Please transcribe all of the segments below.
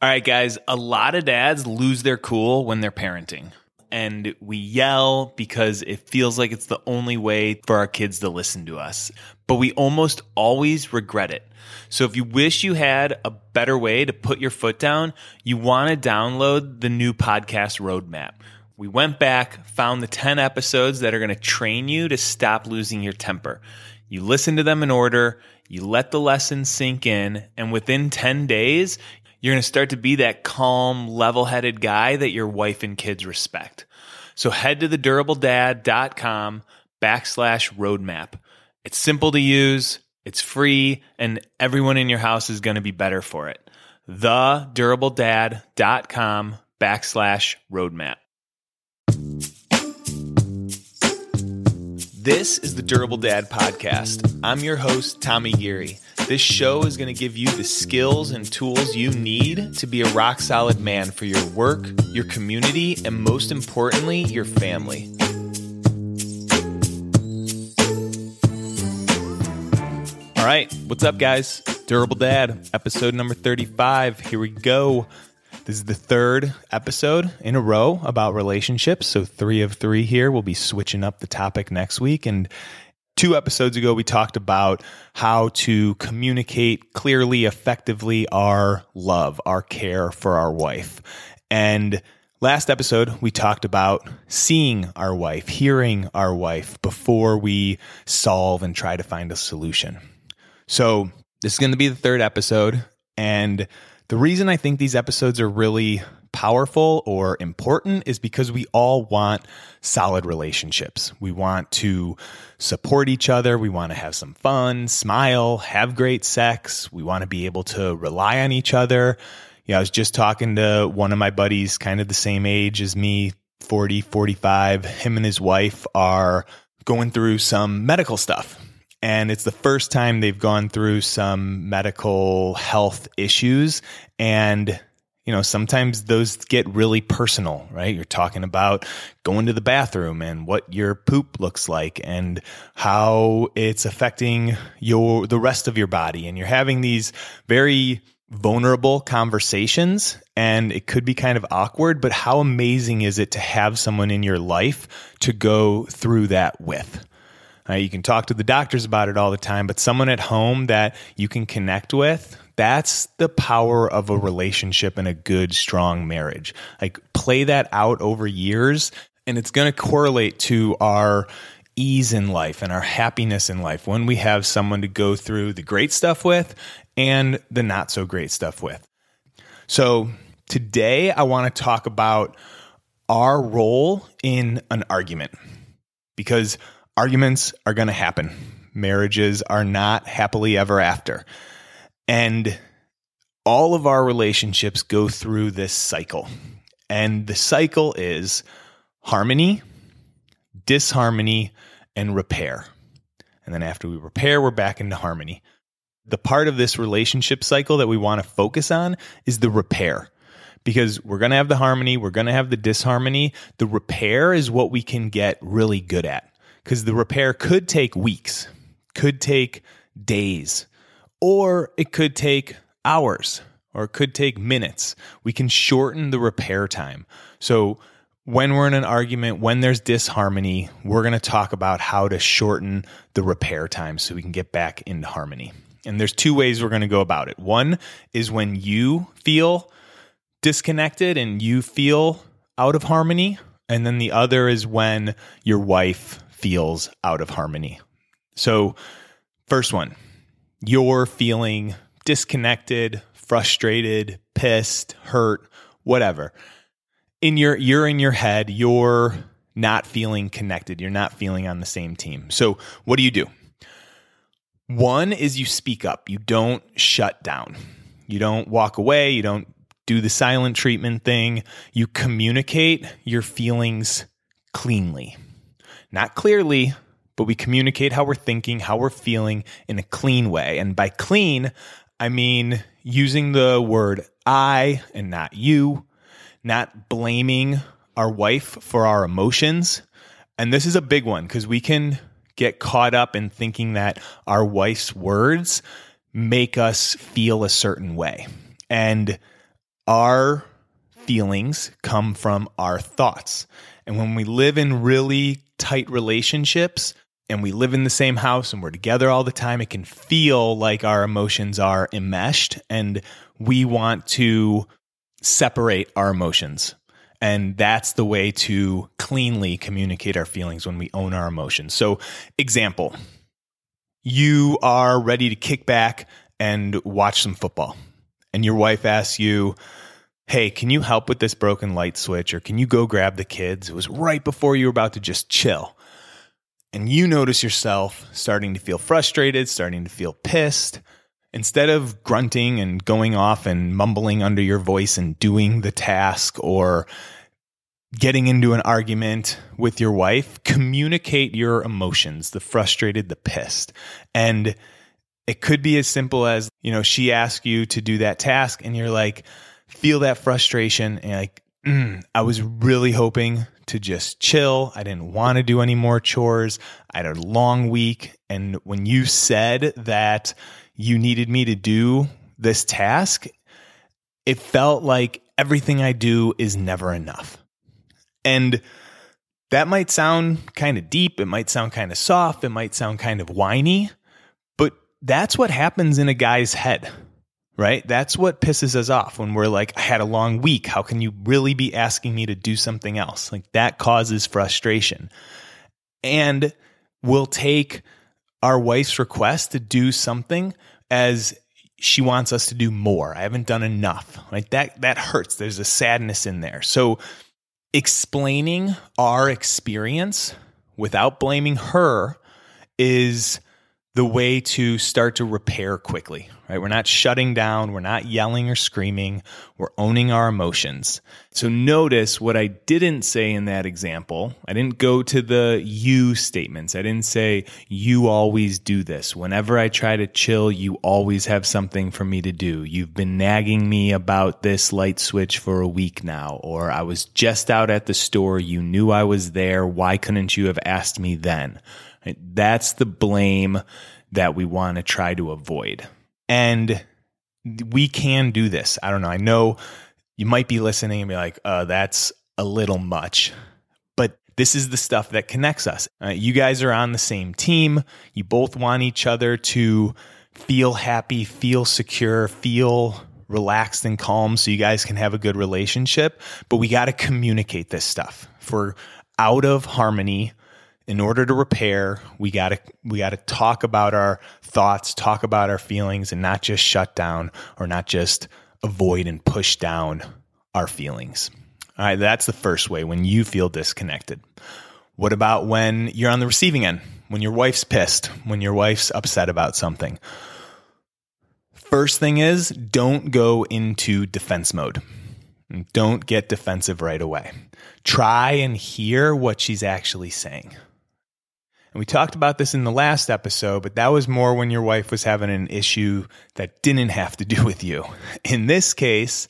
All right, guys, a lot of dads lose their cool when they're parenting. And we yell because it feels like it's the only way for our kids to listen to us. But we almost always regret it. So if you wish you had a better way to put your foot down, you want to download the new podcast roadmap. We went back, found the 10 episodes that are going to train you to stop losing your temper. You listen to them in order, you let the lessons sink in, and within 10 days, you're going to start to be that calm, level headed guy that your wife and kids respect. So head to thedurabledad.com backslash roadmap. It's simple to use, it's free, and everyone in your house is going to be better for it. Thedurabledad.com backslash roadmap. This is the Durable Dad Podcast. I'm your host, Tommy Geary. This show is going to give you the skills and tools you need to be a rock solid man for your work, your community, and most importantly, your family. All right, what's up, guys? Durable Dad, episode number 35. Here we go. This is the third episode in a row about relationships. So, three of three here. We'll be switching up the topic next week. And two episodes ago, we talked about how to communicate clearly, effectively our love, our care for our wife. And last episode, we talked about seeing our wife, hearing our wife before we solve and try to find a solution. So, this is going to be the third episode. And the reason I think these episodes are really powerful or important is because we all want solid relationships. We want to support each other. We want to have some fun, smile, have great sex. We want to be able to rely on each other. Yeah, I was just talking to one of my buddies, kind of the same age as me, 40, 45. Him and his wife are going through some medical stuff and it's the first time they've gone through some medical health issues. And you know sometimes those get really personal right? You're talking about going to the bathroom and what your poop looks like and how it's affecting your the rest of your body. And you're having these very vulnerable conversations and it could be kind of awkward but how amazing is it to have someone in your life to go through that with uh, you can talk to the doctors about it all the time, but someone at home that you can connect with, that's the power of a relationship and a good, strong marriage. Like play that out over years, and it's going to correlate to our ease in life and our happiness in life when we have someone to go through the great stuff with and the not so great stuff with. So, today I want to talk about our role in an argument because arguments are going to happen. Marriages are not happily ever after. And all of our relationships go through this cycle. And the cycle is harmony, disharmony, and repair. And then after we repair, we're back into harmony. The part of this relationship cycle that we want to focus on is the repair because we're going to have the harmony, we're going to have the disharmony. The repair is what we can get really good at because the repair could take weeks, could take days, or it could take hours, or it could take minutes. We can shorten the repair time. So, when we're in an argument, when there's disharmony, we're going to talk about how to shorten the repair time so we can get back into harmony. And there's two ways we're going to go about it. One is when you feel disconnected and you feel out of harmony. And then the other is when your wife feels out of harmony. So, first one, you're feeling disconnected, frustrated, pissed, hurt, whatever. In your you're in your head, you're not feeling connected. You're not feeling on the same team. So, what do you do? One is you speak up. You don't shut down. You don't walk away, you don't do the silent treatment thing. You communicate your feelings cleanly not clearly, but we communicate how we're thinking, how we're feeling in a clean way. And by clean, I mean using the word I and not you, not blaming our wife for our emotions. And this is a big one because we can get caught up in thinking that our wife's words make us feel a certain way. And our feelings come from our thoughts. And when we live in really tight relationships and we live in the same house and we're together all the time, it can feel like our emotions are enmeshed and we want to separate our emotions. And that's the way to cleanly communicate our feelings when we own our emotions. So, example, you are ready to kick back and watch some football, and your wife asks you, Hey, can you help with this broken light switch? Or can you go grab the kids? It was right before you were about to just chill. And you notice yourself starting to feel frustrated, starting to feel pissed. Instead of grunting and going off and mumbling under your voice and doing the task or getting into an argument with your wife, communicate your emotions, the frustrated, the pissed. And it could be as simple as, you know, she asks you to do that task and you're like, feel that frustration and like, mm, I was really hoping to just chill. I didn't want to do any more chores. I had a long week. And when you said that you needed me to do this task, it felt like everything I do is never enough. And that might sound kind of deep. It might sound kind of soft. It might sound kind of whiny, but that's what happens in a guy's head right? That's what pisses us off when we're like, I had a long week. How can you really be asking me to do something else? Like that causes frustration. And we'll take our wife's request to do something as she wants us to do more. I haven't done enough. Right? That that hurts. There's a sadness in there. So explaining our experience without blaming her is the way to start to repair quickly, right? We're not shutting down, we're not yelling or screaming, we're owning our emotions. So notice what I didn't say in that example. I didn't go to the you statements. I didn't say you always do this. Whenever I try to chill, you always have something for me to do. You've been nagging me about this light switch for a week now, or I was just out at the store, you knew I was there, why couldn't you have asked me then? That's the blame that we want to try to avoid. And we can do this. I don't know. I know you might be listening and be like, uh, that's a little much. But this is the stuff that connects us. Uh, you guys are on the same team. You both want each other to feel happy, feel secure, feel relaxed and calm so you guys can have a good relationship. But we got to communicate this stuff. If we're out of harmony, in order to repair, we got to we got to talk about our thoughts, talk about our feelings and not just shut down or not just avoid and push down our feelings. All right, that's the first way when you feel disconnected. What about when you're on the receiving end? When your wife's pissed, when your wife's upset about something? First thing is don't go into defense mode. Don't get defensive right away. Try and hear what she's actually saying. And we talked about this in the last episode, but that was more when your wife was having an issue that didn't have to do with you. In this case,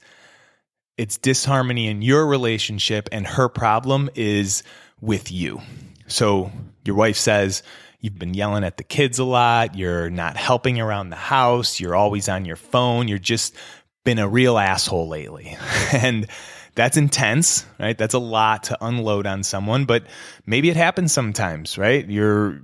it's disharmony in your relationship, and her problem is with you. So your wife says, You've been yelling at the kids a lot. You're not helping around the house. You're always on your phone. You're just been a real asshole lately. and that's intense, right? That's a lot to unload on someone, but maybe it happens sometimes, right? Your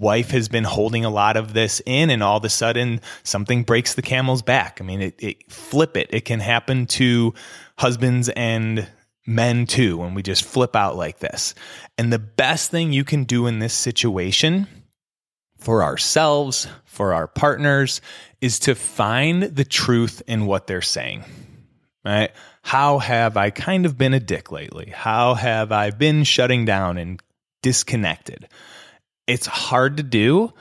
wife has been holding a lot of this in and all of a sudden something breaks the camel's back. I mean, it, it flip it. It can happen to husbands and men too when we just flip out like this. And the best thing you can do in this situation for ourselves, for our partners, is to find the truth in what they're saying. Right? How have I kind of been a dick lately? How have I been shutting down and disconnected? It's hard to do,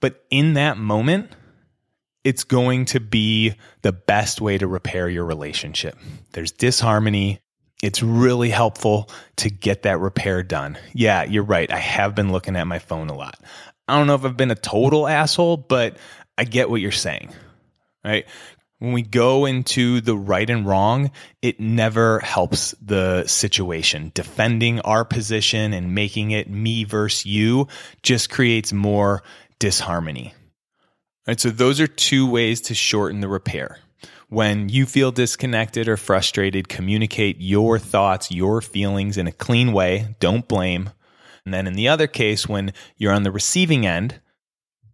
but in that moment, it's going to be the best way to repair your relationship. There's disharmony. It's really helpful to get that repair done. Yeah, you're right. I have been looking at my phone a lot. I don't know if I've been a total asshole, but I get what you're saying, right? When we go into the right and wrong, it never helps the situation. Defending our position and making it me versus you just creates more disharmony. Right, so those are two ways to shorten the repair. when you feel disconnected or frustrated, communicate your thoughts, your feelings in a clean way. Don't blame. And then in the other case, when you're on the receiving end,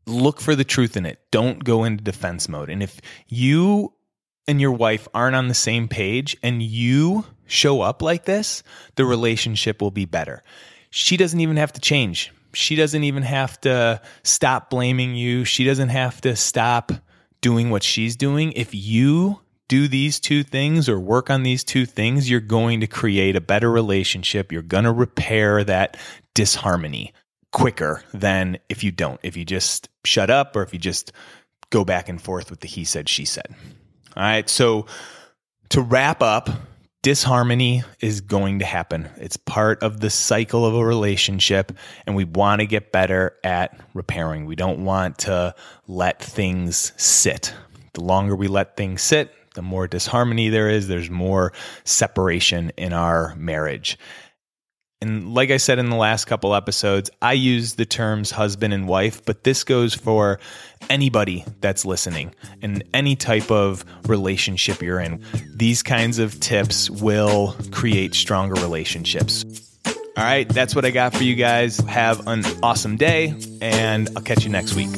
look for the truth in it. Don't go into defense mode. And if you and your wife aren't on the same page and you show up like this, the relationship will be better. She doesn't even have to change. She doesn't even have to stop blaming you. She doesn't have to stop doing what she's doing. If you do these two things or work on these two things, you're going to create a better relationship. You're going to repair that disharmony quicker than if you don't, if you just shut up or if you just go back and forth with the he said, she said. All right. So to wrap up, disharmony is going to happen. It's part of the cycle of a relationship, and we want to get better at repairing. We don't want to let things sit. The longer we let things sit, the more disharmony there is, there's more separation in our marriage. And like I said in the last couple episodes, I use the terms husband and wife, but this goes for anybody that's listening and any type of relationship you're in. These kinds of tips will create stronger relationships. All right, that's what I got for you guys. Have an awesome day, and I'll catch you next week.